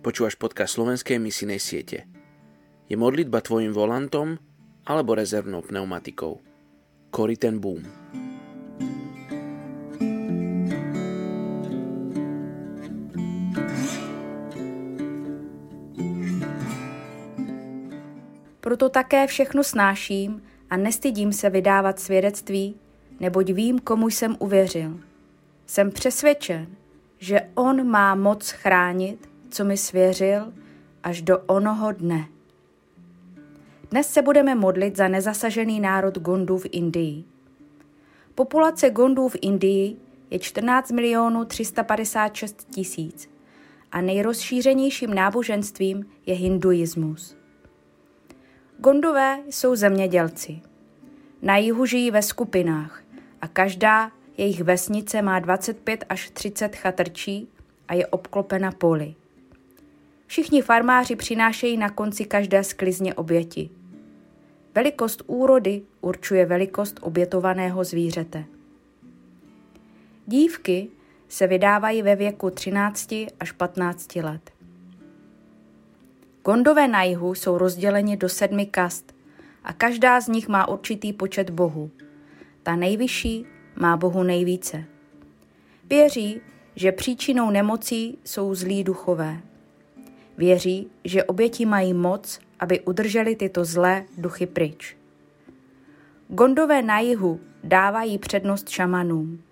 Počúvaš podcast slovenskej misijnej siete. Je modlitba tvojim volantom alebo rezervnou pneumatikou? Cory ten boom. Proto také všechno snáším a nestydím se vydávat svědectví, neboť vím, komu jsem uvěřil. Jsem přesvědčen, že on má moc chránit, co mi svěřil, až do onoho dne. Dnes se budeme modlit za nezasažený národ Gondů v Indii. Populace Gondů v Indii je 14 milionů 356 tisíc a nejrozšířenějším náboženstvím je hinduismus. Gondové jsou zemědělci. Na jihu žijí ve skupinách a každá jejich vesnice má 25 až 30 chatrčí a je obklopena poli. Všichni farmáři přinášejí na konci každé sklizně oběti. Velikost úrody určuje velikost obětovaného zvířete. Dívky se vydávají ve věku 13 až 15 let. Gondové na jihu jsou rozděleni do sedmi kast a každá z nich má určitý počet bohů. Ta nejvyšší má bohu nejvíce. Věří, že příčinou nemocí jsou zlí duchové. Věří, že oběti mají moc, aby udrželi tyto zlé duchy pryč. Gondové na jihu dávají přednost šamanům,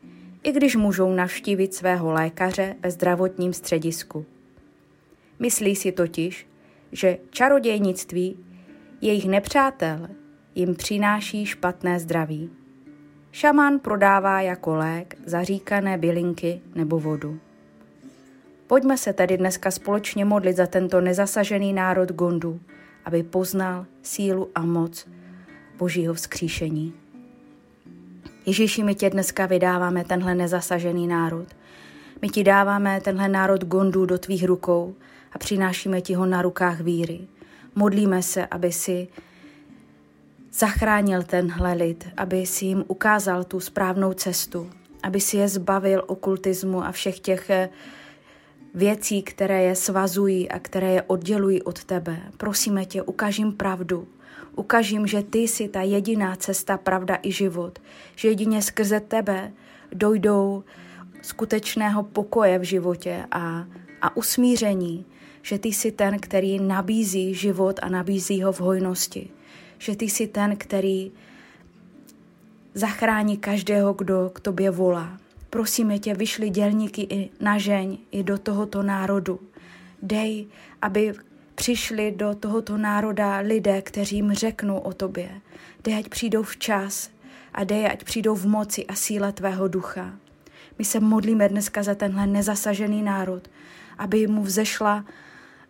i když můžou navštívit svého lékaře ve zdravotním středisku. Myslí si totiž, že čarodějnictví, jejich nepřátel, jim přináší špatné zdraví. Šaman prodává jako lék zaříkané bylinky nebo vodu. Pojďme se tedy dneska společně modlit za tento nezasažený národ Gondu, aby poznal sílu a moc Božího vzkříšení. Ježíši, my tě dneska vydáváme tenhle nezasažený národ. My ti dáváme tenhle národ Gondu do tvých rukou a přinášíme ti ho na rukách víry. Modlíme se, aby si zachránil tenhle lid, aby si jim ukázal tu správnou cestu, aby si je zbavil okultismu a všech těch eh, věcí, které je svazují a které je oddělují od tebe. Prosíme tě, ukaž jim pravdu. Ukaž jim, že ty jsi ta jediná cesta, pravda i život. Že jedině skrze tebe dojdou skutečného pokoje v životě a, a usmíření. Že ty jsi ten, který nabízí život a nabízí ho v hojnosti. Že ty jsi ten, který zachrání každého, kdo k tobě volá. Prosíme tě, vyšli dělníky i na žeň, i do tohoto národu. Dej, aby přišli do tohoto národa lidé, kteří jim řeknou o tobě. Dej, ať přijdou včas a dej, ať přijdou v moci a síle tvého ducha. My se modlíme dneska za tenhle nezasažený národ, aby mu vzešla,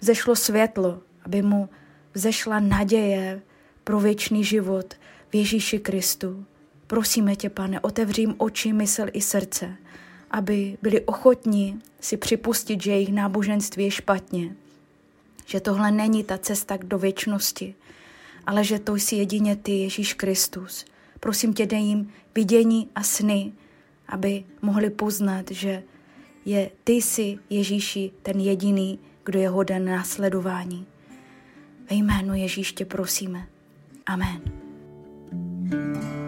vzešlo světlo, aby mu vzešla naděje pro věčný život v Ježíši Kristu. Prosíme tě, pane, otevřím oči, mysl i srdce, aby byli ochotní si připustit, že jejich náboženství je špatně, že tohle není ta cesta do věčnosti, ale že to jsi jedině ty, Ježíš Kristus. Prosím tě, dej jim vidění a sny, aby mohli poznat, že je ty jsi, Ježíši, ten jediný, kdo je hoden následování. Ve jménu Ježíš tě prosíme. Amen. thank you